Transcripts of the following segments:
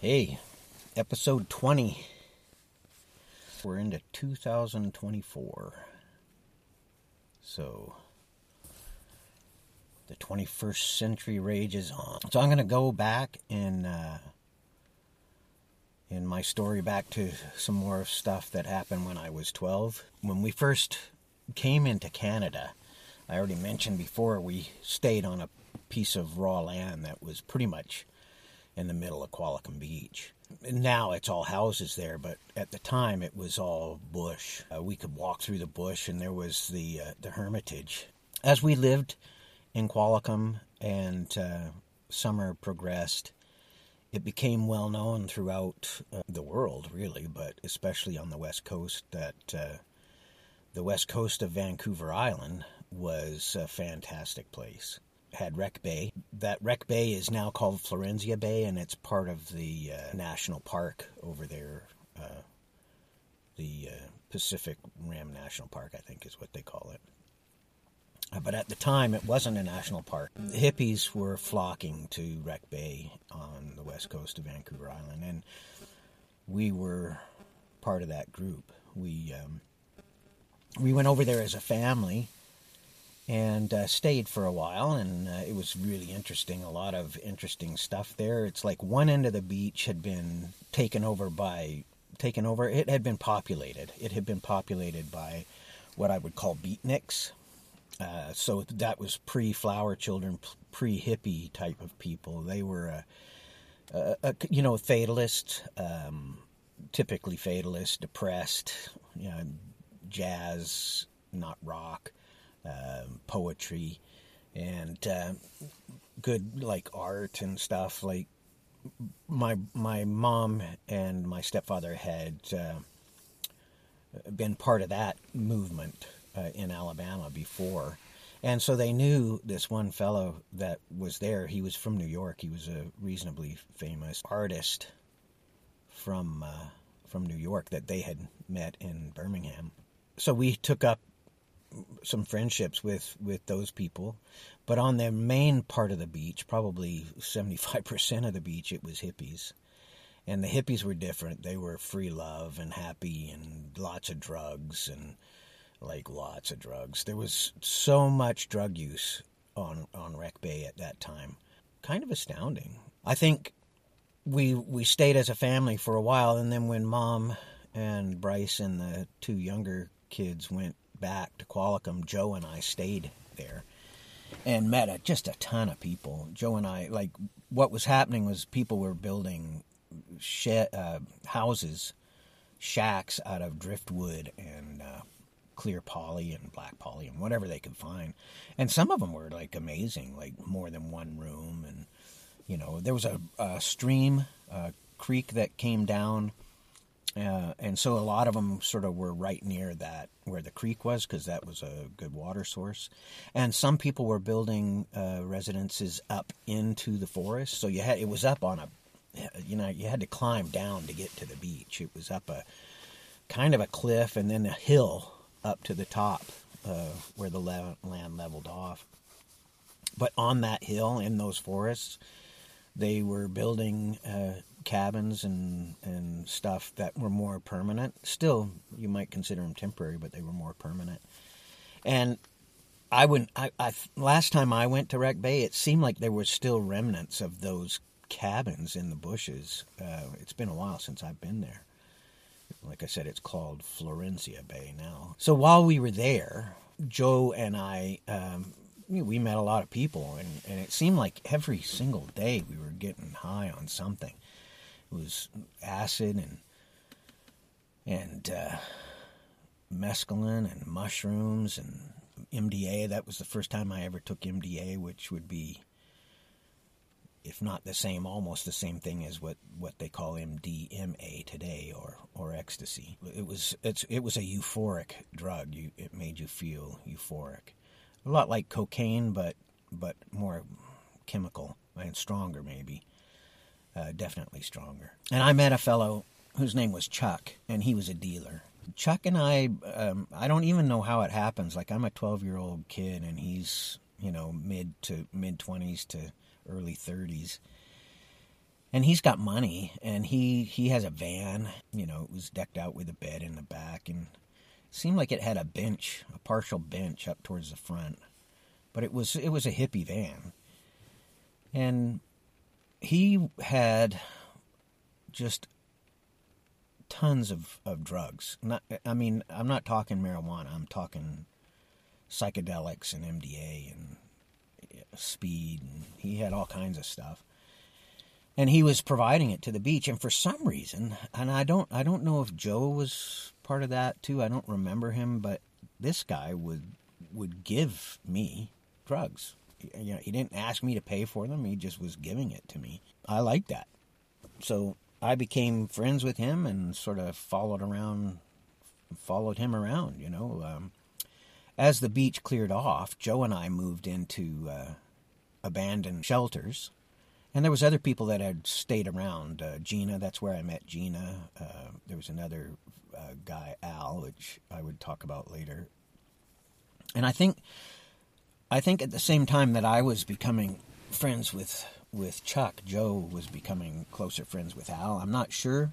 Hey, episode 20. We're into 2024. So, the 21st century rages on. So, I'm going to go back in, uh, in my story back to some more stuff that happened when I was 12. When we first came into Canada, I already mentioned before, we stayed on a piece of raw land that was pretty much in the middle of Qualicum Beach. Now it's all houses there, but at the time it was all bush. Uh, we could walk through the bush, and there was the uh, the Hermitage. As we lived in Qualicum and uh, summer progressed, it became well known throughout uh, the world, really, but especially on the west coast, that uh, the west coast of Vancouver Island was a fantastic place had Wreck Bay. That Wreck Bay is now called Florencia Bay, and it's part of the uh, national park over there. Uh, the uh, Pacific Rim National Park, I think, is what they call it. Uh, but at the time, it wasn't a national park. The hippies were flocking to Wreck Bay on the west coast of Vancouver Island, and we were part of that group. We um, we went over there as a family and uh, stayed for a while and uh, it was really interesting a lot of interesting stuff there. It's like one end of the beach had been taken over by taken over. It had been populated. It had been populated by what i would call beatniks. Uh, so that was pre-flower children pre-hippie type of people. They were a, a, a you know fatalist um, typically fatalist depressed you know, jazz not rock um, poetry and uh, good like art and stuff. Like my my mom and my stepfather had uh, been part of that movement uh, in Alabama before. And so they knew this one fellow that was there. He was from New York. He was a reasonably famous artist from uh, from New York that they had met in Birmingham. So we took up some friendships with with those people, but on the main part of the beach, probably seventy five percent of the beach, it was hippies, and the hippies were different. They were free love and happy, and lots of drugs and like lots of drugs. There was so much drug use on on Wreck Bay at that time, kind of astounding. I think we we stayed as a family for a while, and then when Mom and Bryce and the two younger kids went back to Qualicum, Joe and I stayed there and met a, just a ton of people. Joe and I, like, what was happening was people were building shed, uh, houses, shacks out of driftwood and uh, clear poly and black poly and whatever they could find. And some of them were like amazing, like more than one room. And, you know, there was a, a stream, a creek that came down uh, and so a lot of them sort of were right near that where the creek was because that was a good water source. And some people were building uh, residences up into the forest, so you had it was up on a, you know, you had to climb down to get to the beach. It was up a kind of a cliff and then a hill up to the top uh, where the land leveled off. But on that hill in those forests, they were building uh, cabins and and stuff that were more permanent. Still, you might consider them temporary, but they were more permanent. And I went. I, I last time I went to Wreck Bay, it seemed like there were still remnants of those cabins in the bushes. Uh, it's been a while since I've been there. Like I said, it's called Florencia Bay now. So while we were there, Joe and I um, we met a lot of people, and, and it seemed like every single day we were getting high on something. It was acid and and uh, mescaline and mushrooms and MDA. That was the first time I ever took MDA, which would be, if not the same, almost the same thing as what, what they call MDMA today or, or ecstasy. It was it's it was a euphoric drug. You, it made you feel euphoric a lot like cocaine, but but more chemical and stronger, maybe. Uh, definitely stronger. And I met a fellow whose name was Chuck, and he was a dealer. Chuck and I, um, I don't even know how it happens. Like I'm a 12 year old kid, and he's you know mid to mid 20s to early 30s, and he's got money and he he has a van you know it was decked out with a bed in the back and seemed like it had a bench a partial bench up towards the front but it was it was a hippie van and he had just tons of, of drugs. Not i mean i'm not talking marijuana. I'm talking psychedelics and mda and speed and he had all kinds of stuff. And he was providing it to the beach. And for some reason and i don't i don't know if joe was part of that too. I don't remember him but this guy would would give me drugs you know he didn't ask me to pay for them he just was giving it to me i liked that so i became friends with him and sort of followed around followed him around you know um, as the beach cleared off joe and i moved into uh, abandoned shelters and there was other people that had stayed around. Uh, Gina, that's where I met Gina. Uh, there was another uh, guy, Al, which I would talk about later. And I think, I think at the same time that I was becoming friends with with Chuck, Joe was becoming closer friends with Al. I'm not sure.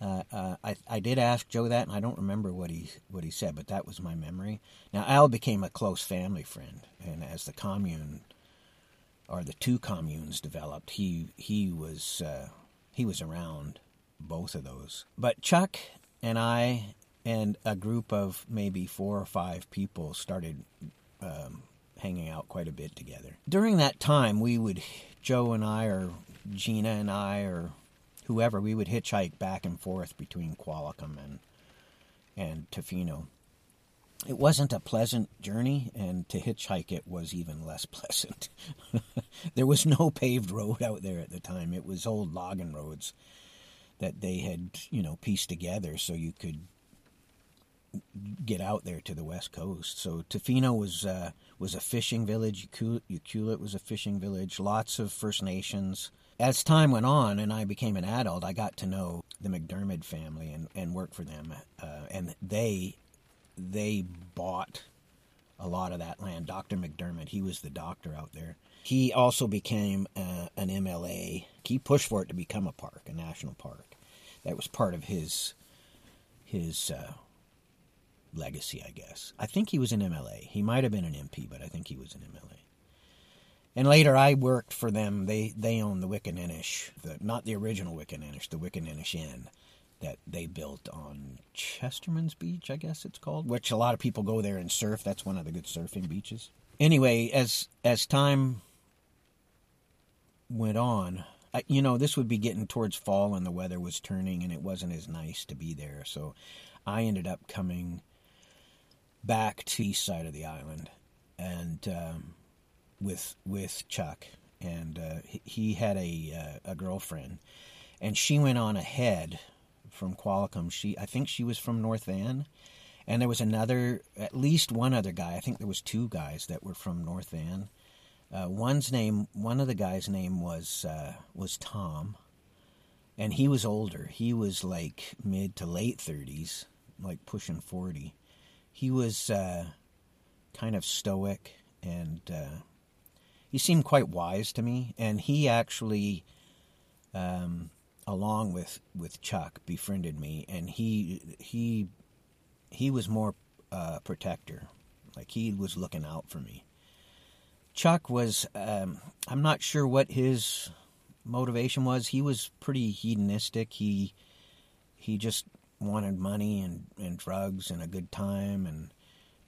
Uh, uh, I I did ask Joe that, and I don't remember what he what he said, but that was my memory. Now Al became a close family friend, and as the commune or the two communes developed, he he was uh, he was around both of those. But Chuck and I and a group of maybe four or five people started um, hanging out quite a bit together. During that time, we would Joe and I, or Gina and I, or whoever, we would hitchhike back and forth between Qualicum and and Tofino it wasn't a pleasant journey, and to hitchhike it was even less pleasant. there was no paved road out there at the time. It was old logging roads that they had, you know, pieced together so you could get out there to the west coast. So Tofino was uh, was a fishing village. Ucluelet was a fishing village. Lots of First Nations. As time went on and I became an adult, I got to know the McDiarmid family and, and work for them. Uh, and they they bought a lot of that land. Dr. McDiarmid, he was the doctor out there. He also became uh, an MLA. He pushed for it to become a park, a national park. That was part of his his uh, legacy, I guess. I think he was an MLA. He might have been an MP, but I think he was an MLA. And later, I worked for them. They they own the Wickaninnish, the, not the original Wickaninnish, the Wickaninnish Inn that they built on Chesterman's Beach, I guess it's called, which a lot of people go there and surf. That's one of the good surfing beaches. Anyway, as as time went on, I, you know, this would be getting towards fall and the weather was turning and it wasn't as nice to be there. So I ended up coming back to the east side of the island and um, with with Chuck and uh, he had a uh, a girlfriend and she went on ahead from Qualicum. She, I think she was from North Van, and there was another, at least one other guy. I think there was two guys that were from North Van. Uh, one's name, one of the guys' name was uh, was Tom, and he was older. He was like mid to late thirties, like pushing forty. He was uh, kind of stoic, and uh, he seemed quite wise to me. And he actually um, along with with Chuck befriended me, and he he he was more uh, protector, like he was looking out for me. Chuck was um, I'm not sure what his motivation was. He was pretty hedonistic. He he just wanted money and, and drugs and a good time and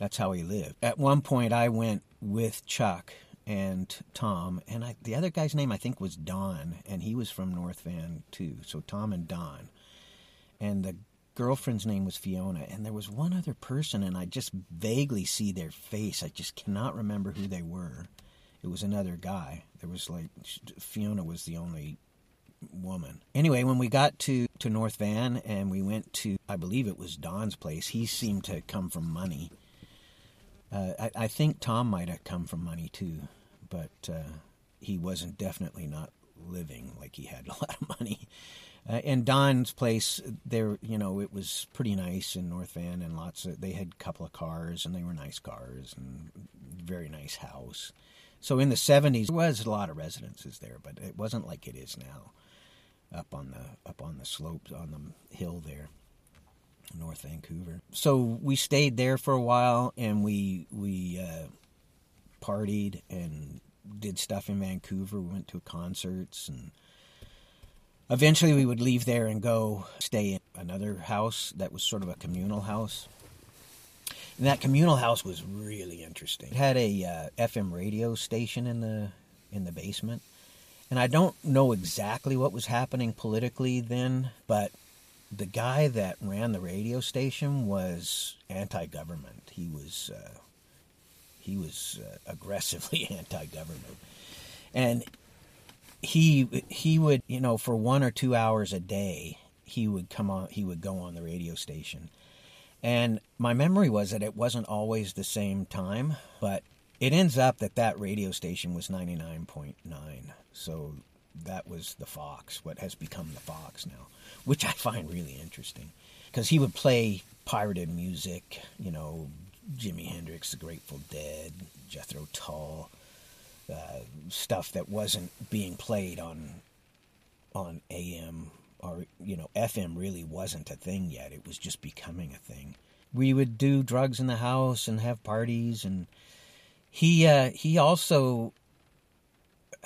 that's how he lived. At one point I went with Chuck and Tom, and I, the other guy's name I think was Don, and he was from North Van too. So Tom and Don, and the girlfriend's name was Fiona, and there was one other person, and I just vaguely see their face. I just cannot remember who they were. It was another guy. There was like Fiona was the only woman. Anyway, when we got to to North Van and we went to I believe it was Don's place, he seemed to come from money uh, I, I, think Tom might have come from money too, but uh, he wasn't definitely not living like he had a lot of money. Uh, and Don's place, there, you know, it was pretty nice in North Van, and lots of they had a couple of cars, and they were nice cars, and very nice house. So in the '70s, there was a lot of residences there, but it wasn't like it is now. Up on the up on the slopes on the hill there, North Vancouver. So we stayed there for a while, and we we uh, partied and did stuff in Vancouver. We went to concerts and. Eventually, we would leave there and go stay in another house that was sort of a communal house. And that communal house was really interesting. It had a uh, FM radio station in the in the basement, and I don't know exactly what was happening politically then, but the guy that ran the radio station was anti-government. He was uh, he was uh, aggressively anti-government, and he he would you know for one or two hours a day he would come on he would go on the radio station, and my memory was that it wasn't always the same time, but it ends up that that radio station was 99.9 so that was the fox what has become the fox now which i find really interesting. Because he would play pirated music you know jimi hendrix the grateful dead jethro tull uh, stuff that wasn't being played on on am or you know fm really wasn't a thing yet. It was just becoming a thing. We would do drugs in the house and have parties and he uh, he also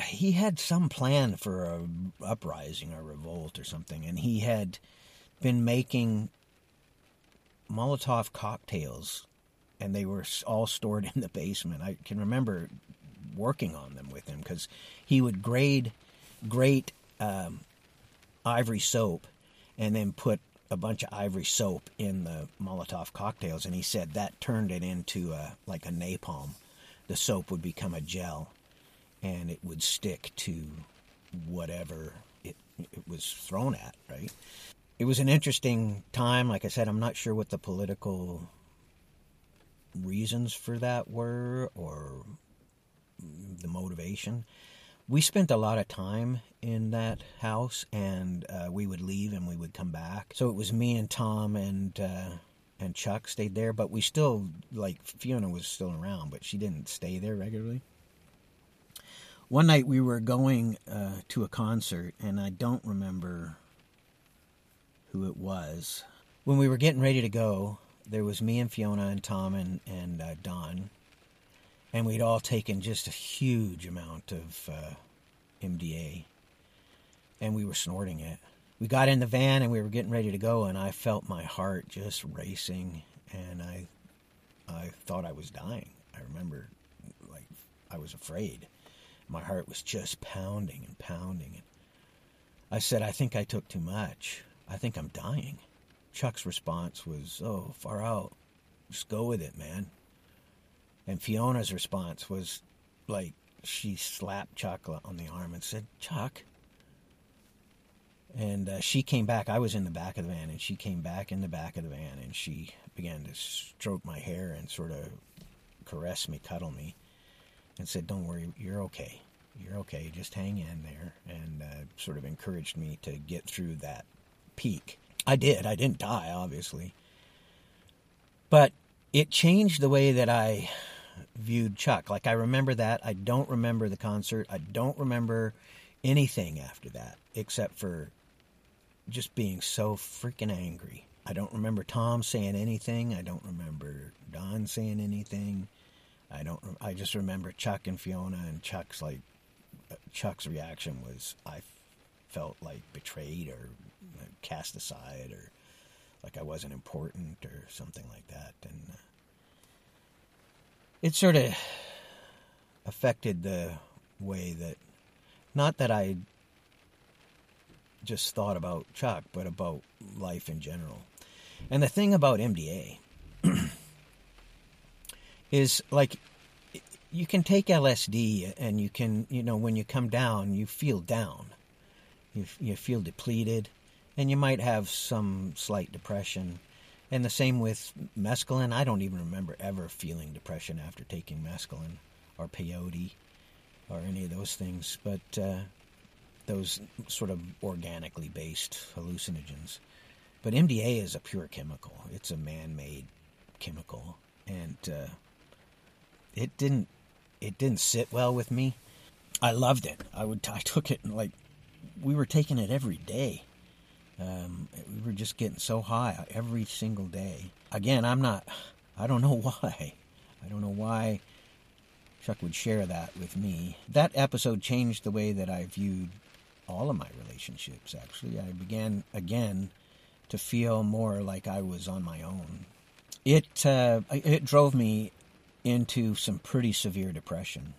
he had some plan for a uprising or revolt or something, and he had been making Molotov cocktails, and they were all stored in the basement. I can remember working on them with him because he would grade grate um, ivory soap and then put a bunch of ivory soap in the Molotov cocktails, and he said that turned it into a, like a napalm the soap would become a gel and it would stick to whatever it, it was thrown at, right? It was an interesting time. Like I said, I'm not sure what the political reasons for that were or the motivation. We spent a lot of time in that house, and uh, we would leave and we would come back. So it was me and Tom and uh, and Chuck stayed there, but we still like Fiona was still around, but she didn't stay there regularly. One night we were going uh, to a concert, and I don't remember who it was. When we were getting ready to go, there was me and Fiona and Tom and and uh, Don, and we'd all taken just a huge amount of uh, MDA, and we were snorting it we got in the van and we were getting ready to go, and I felt my heart just racing, and I, I thought I was dying. I remember, like, I was afraid. My heart was just pounding and pounding. And I said, I think I took too much. I think I'm dying. Chuck's response was, Oh, far out. Just go with it, man. And Fiona's response was like she slapped Chuck on the arm and said, Chuck, and uh, she came back. I was in the back of the van, and she came back in the back of the van, and she began to stroke my hair and sort of caress me, cuddle me, and said, "Don't worry, you're okay. You're okay. Just hang in there," and uh, sort of encouraged me to get through that peak. I did. I didn't die, obviously, but it changed the way that I viewed Chuck. Like I remember that. I don't remember the concert. I don't remember anything after that except for just being so freaking angry. I don't remember Tom saying anything. I don't remember Don saying anything. I don't. I just remember Chuck and Fiona, and Chuck's like, uh, Chuck's reaction was I felt like betrayed or cast aside or like I wasn't important or something like that, and uh, it sort of affected the way that, not that I just thought about Chuck, but about life in general. And the thing about MDA is like you can take LSD and you can, you know, when you come down, you feel down. You, you feel depleted and you might have some slight depression. And the same with mescaline. I don't even remember ever feeling depression after taking mescaline or peyote or any of those things. But uh, those sort of organically based hallucinogens. But MDA is a pure chemical. It's a man-made chemical, and uh, it didn't it didn't sit well with me. I loved it. I would I took it like we were taking it every day. Um, we were just getting so high every single day. Again, I'm not. I don't know why. I don't know why Chuck would share that with me. That episode changed the way that I viewed all of my relationships. Actually, I began again to feel more like I was on my own. It uh, it drove me into some pretty severe depression.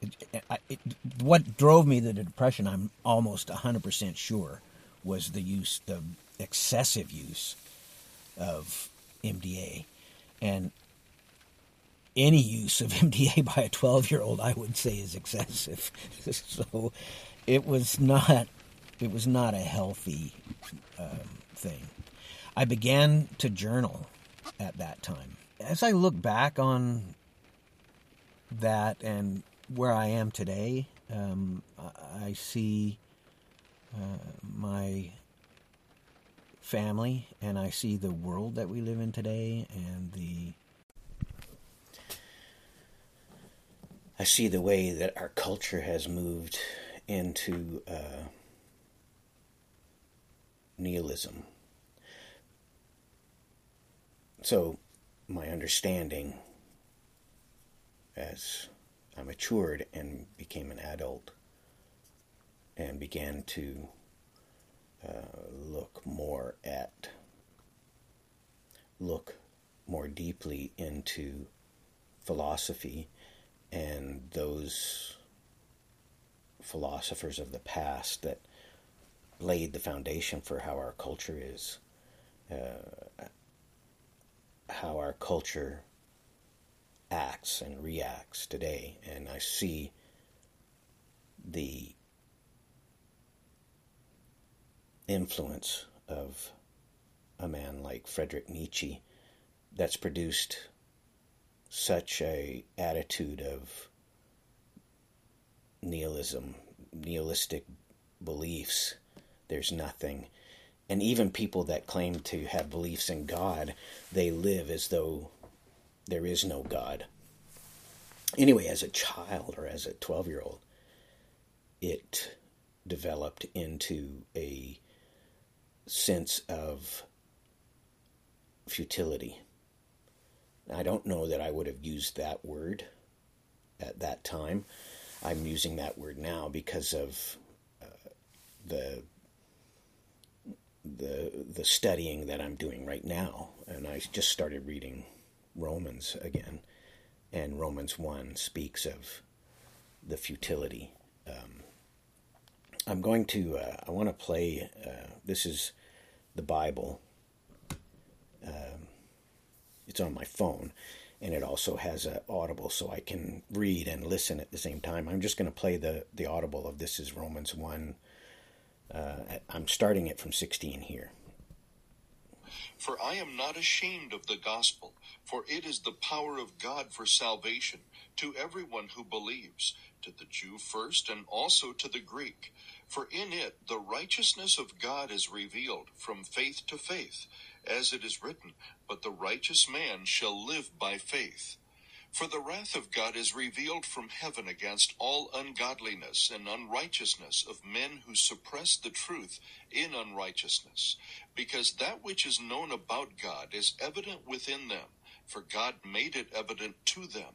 It, it, what drove me to the depression, I'm almost 100% sure, was the use, the excessive use of MDA. And any use of MDA by a 12 year old, I would say, is excessive. so it was not, it was not a healthy um, thing. I began to journal at that time. As I look back on that and where I am today, um, I see uh, my family and I see the world that we live in today and the I see the way that our culture has moved into uh, nihilism. So, my understanding as I matured and became an adult and began to uh, look more at, look more deeply into philosophy and those philosophers of the past that laid the foundation for how our culture is, uh, how our culture acts and reacts today. And I see the influence of a man like Friedrich Nietzsche that's produced such a attitude of nihilism, nihilistic beliefs. There's nothing. And even people that claim to have beliefs in God, they live as though there is no God. Anyway, as a child or as a 12 year old, it developed into a sense of futility I don't know that I would have used that word at that time. I'm using that word now because of uh, the the the studying that I'm doing right now, and I just started reading Romans again, and Romans one speaks of the futility. Um, I'm going to uh, I want to play. Uh, this is the Bible. Um, it's on my phone and it also has a audible so I can read and listen at the same time. I'm just going to play the the audible of this is Romans 1 uh, I'm starting it from 16 here. For I am not ashamed of the gospel, for it is the power of God for salvation to everyone who believes, to the Jew first and also to the Greek. For in it the righteousness of God is revealed from faith to faith as it is written, But the righteous man shall live by faith. For the wrath of God is revealed from heaven against all ungodliness and unrighteousness of men who suppress the truth in unrighteousness, because that which is known about God is evident within them, for God made it evident to them.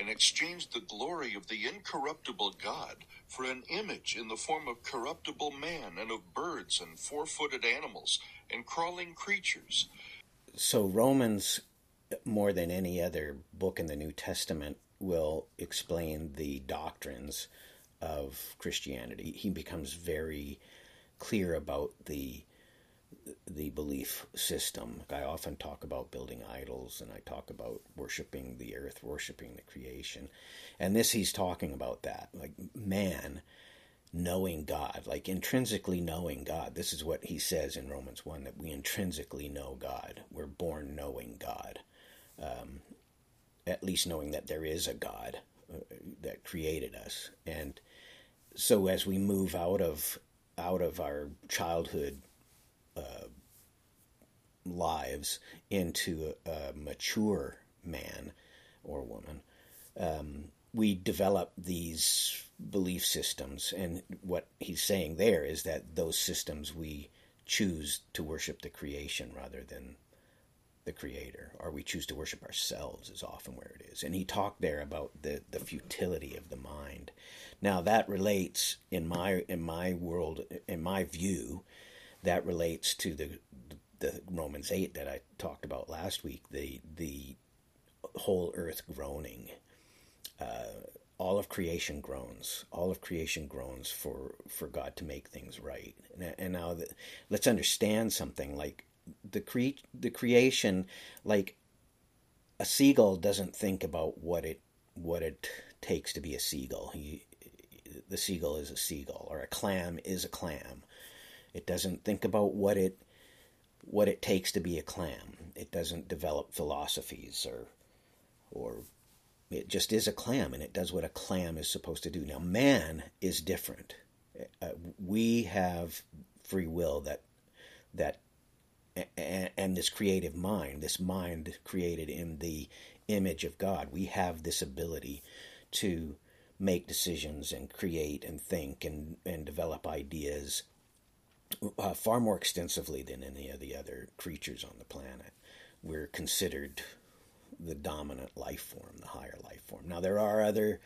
and exchanged the glory of the incorruptible God for an image in the form of corruptible man, and of birds, and four footed animals, and crawling creatures so Romans, more than any other book in the New Testament, will explain the doctrines of Christianity. He becomes very clear about the the belief system. I often talk about building idols and I talk about worshiping the earth, worshiping the creation. And this he's talking about that. Like man knowing God, like intrinsically knowing God. This is what he says in Romans 1 that we intrinsically know God. We're born knowing God, um, at least knowing that there is a God uh, that created us. And so as we move out of out of our childhood lives into a, a, mature man or woman, um, we develop these belief systems. And what he's saying there is that those systems we choose to worship the creation rather than the creator, or we choose to worship ourselves is often where it is. And he talked there about the, the futility of the mind. Now that relates in my in my world, in my view, that relates to the the Romans eight that I talked about last week, the the whole earth groaning. Uh, all of creation groans. All of creation groans for for God to make things right. And, and now, the, let's understand something. Like the cre- the creation, like a seagull doesn't think about what it what it takes to be a seagull. He, the seagull is a seagull, or a clam is a clam. It doesn't think about what it what it takes to be a clam. It doesn't develop philosophies or or it just is a clam and it does what a clam is supposed to do. Now, man is different. Uh, we have free will that that and, and this creative mind, this mind created in the image of God, we have this ability to make decisions and create and think and, and develop ideas uh, far more extensively than any of the other creatures on the planet. We're considered the dominant life form, the higher life form. Now there are other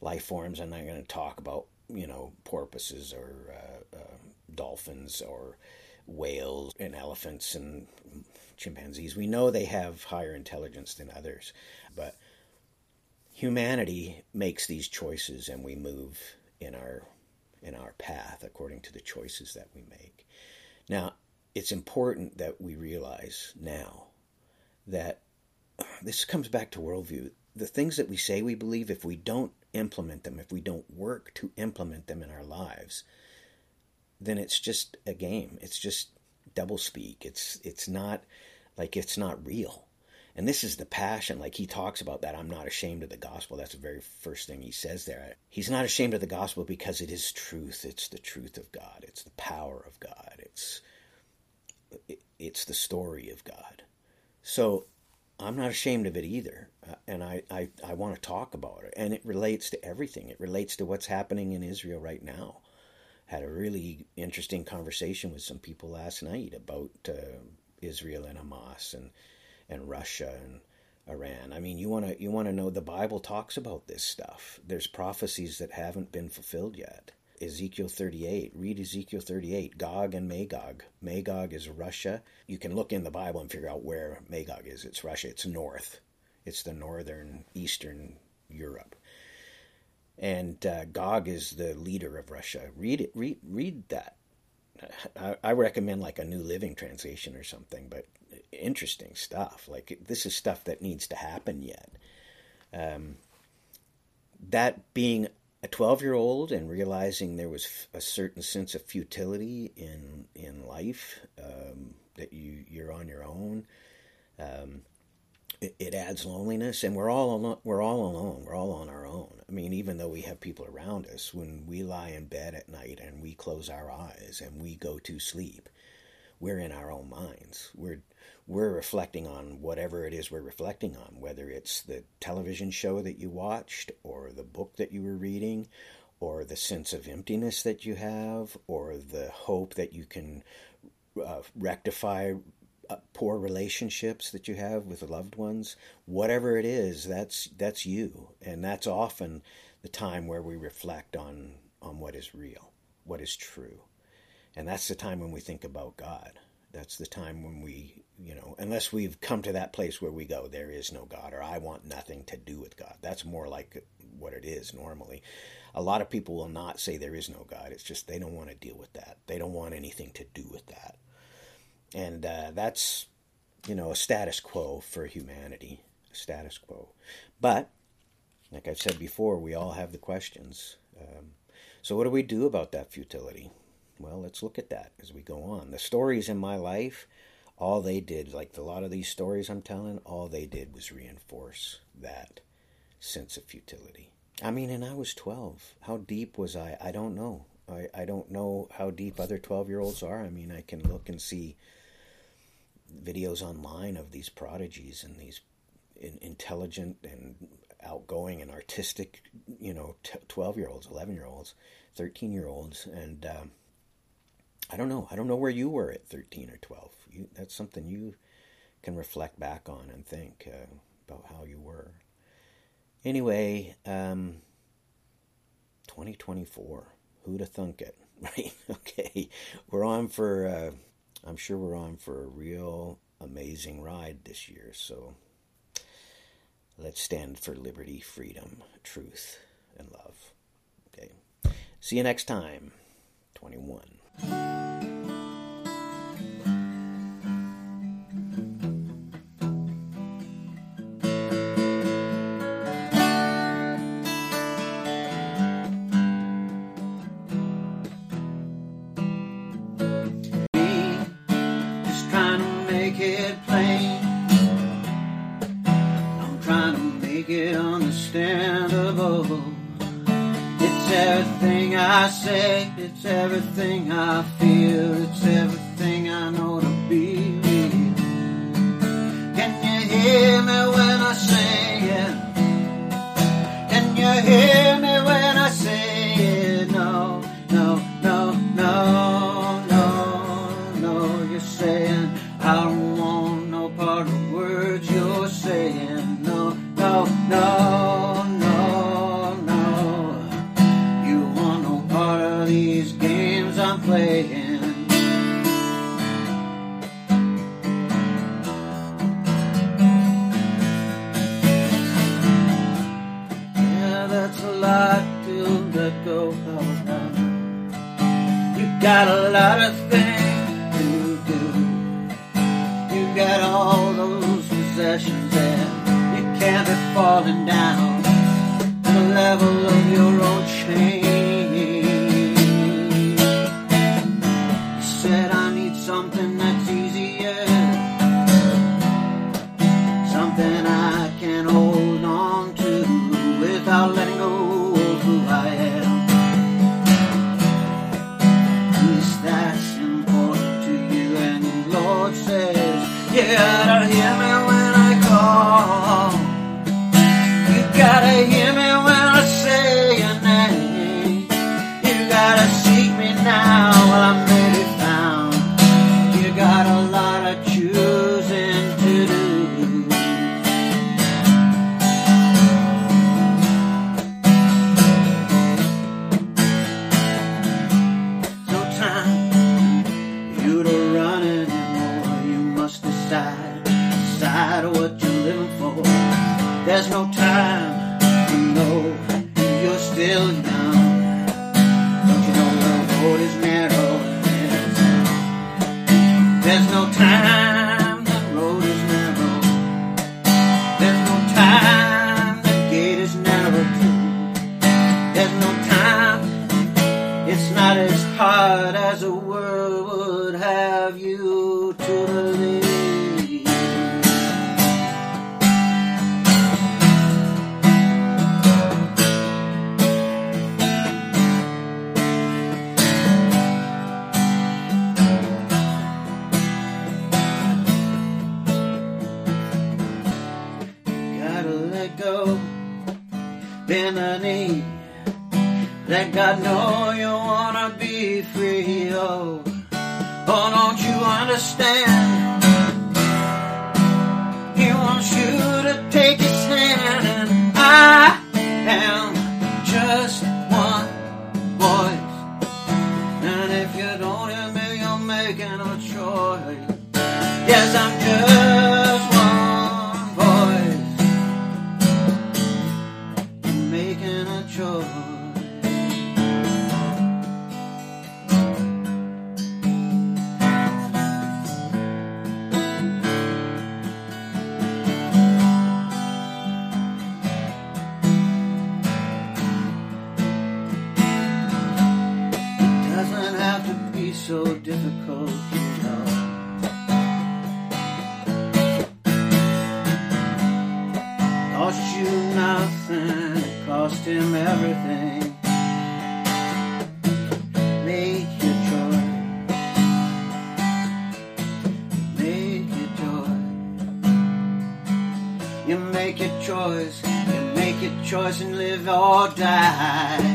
life forms. I'm not going to talk about you know porpoises or uh, uh, dolphins or whales and elephants and chimpanzees. We know they have higher intelligence than others, but humanity makes these choices and we move in our in our path according to the choices that we make. Now, it's important that we realize now that this comes back to worldview. The things that we say we believe, if we don't implement them, if we don't work to implement them in our lives, then it's just a game. It's just double speak. It's it's not like it's not real. And this is the passion. Like he talks about that. I'm not ashamed of the gospel. That's the very first thing he says there. He's not ashamed of the gospel because it is truth. It's the truth of God. It's the power of God. It's it's the story of God. So I'm not ashamed of it either. Uh, and I, I, I want to talk about it. And it relates to everything. It relates to what's happening in Israel right now. Had a really interesting conversation with some people last night about uh, Israel and Hamas and, and Russia and Iran. I mean, you want to you want to know the Bible talks about this stuff. There's prophecies that haven't been fulfilled yet. Ezekiel 38. Read Ezekiel 38. Gog and Magog. Magog is Russia. You can look in the Bible and figure out where Magog is. It's Russia. It's north. It's the northern, eastern Europe. And uh, Gog is the leader of Russia. Read it. Read, read that. I, I recommend like a New Living Translation or something, but interesting stuff. Like this is stuff that needs to happen yet. Um, that being a 12 year old and realizing there was a certain sense of futility in in life um, that you you're on your own um, it, it, adds loneliness and we're all alone we're all alone we're all on our own i mean even though we have people around us when we lie in bed at night and we close our eyes and we go to sleep we're in our own minds. We're we're reflecting on whatever it is we're reflecting on, whether it's the television show that you watched, or the book that you were reading, or the sense of emptiness that you have, or the hope that you can uh, rectify uh, poor relationships that you have with loved ones. Whatever it is, that's that's you, and that's often the time where we reflect on on what is real, what is true, and that's the time when we think about God. That's the time when we you know, unless we've come to that place where we go, there is no God, or I want nothing to do with God. That's more like what it is normally. A lot of people will not say there is no God. It's just they don't want to deal with that. They don't want anything to do with that. And uh, that's, you know, a status quo for humanity, a status quo. But, like I've said before, we all have the questions. Um, So, what do we do about that futility? Well, let's look at that as we go on. The stories in my life, all they did, like a lot of these stories I'm telling, all they did was reinforce that sense of futility. I mean, and I was 12. How deep was I? I don't know. I, I don't know how deep other 12 year olds are. I mean, I can look and see videos online of these prodigies and these in, intelligent and outgoing and artistic, you know, 12 year olds, 11 year olds, 13 year olds. And um, I don't know. I don't know where you were at 13 or 12. You, that's something you can reflect back on and think uh, about how you were. Anyway, um, 2024. Who'd have thunk it, right? okay, we're on for, uh, I'm sure we're on for a real amazing ride this year. So let's stand for liberty, freedom, truth, and love. Okay. See you next time. Games Let God know you wanna be free. Oh, oh, don't you understand? doesn't have to be so difficult, you know. Cost you nothing, it cost him everything. Make your choice. make your choice. You make your choice, you make your choice and live or die.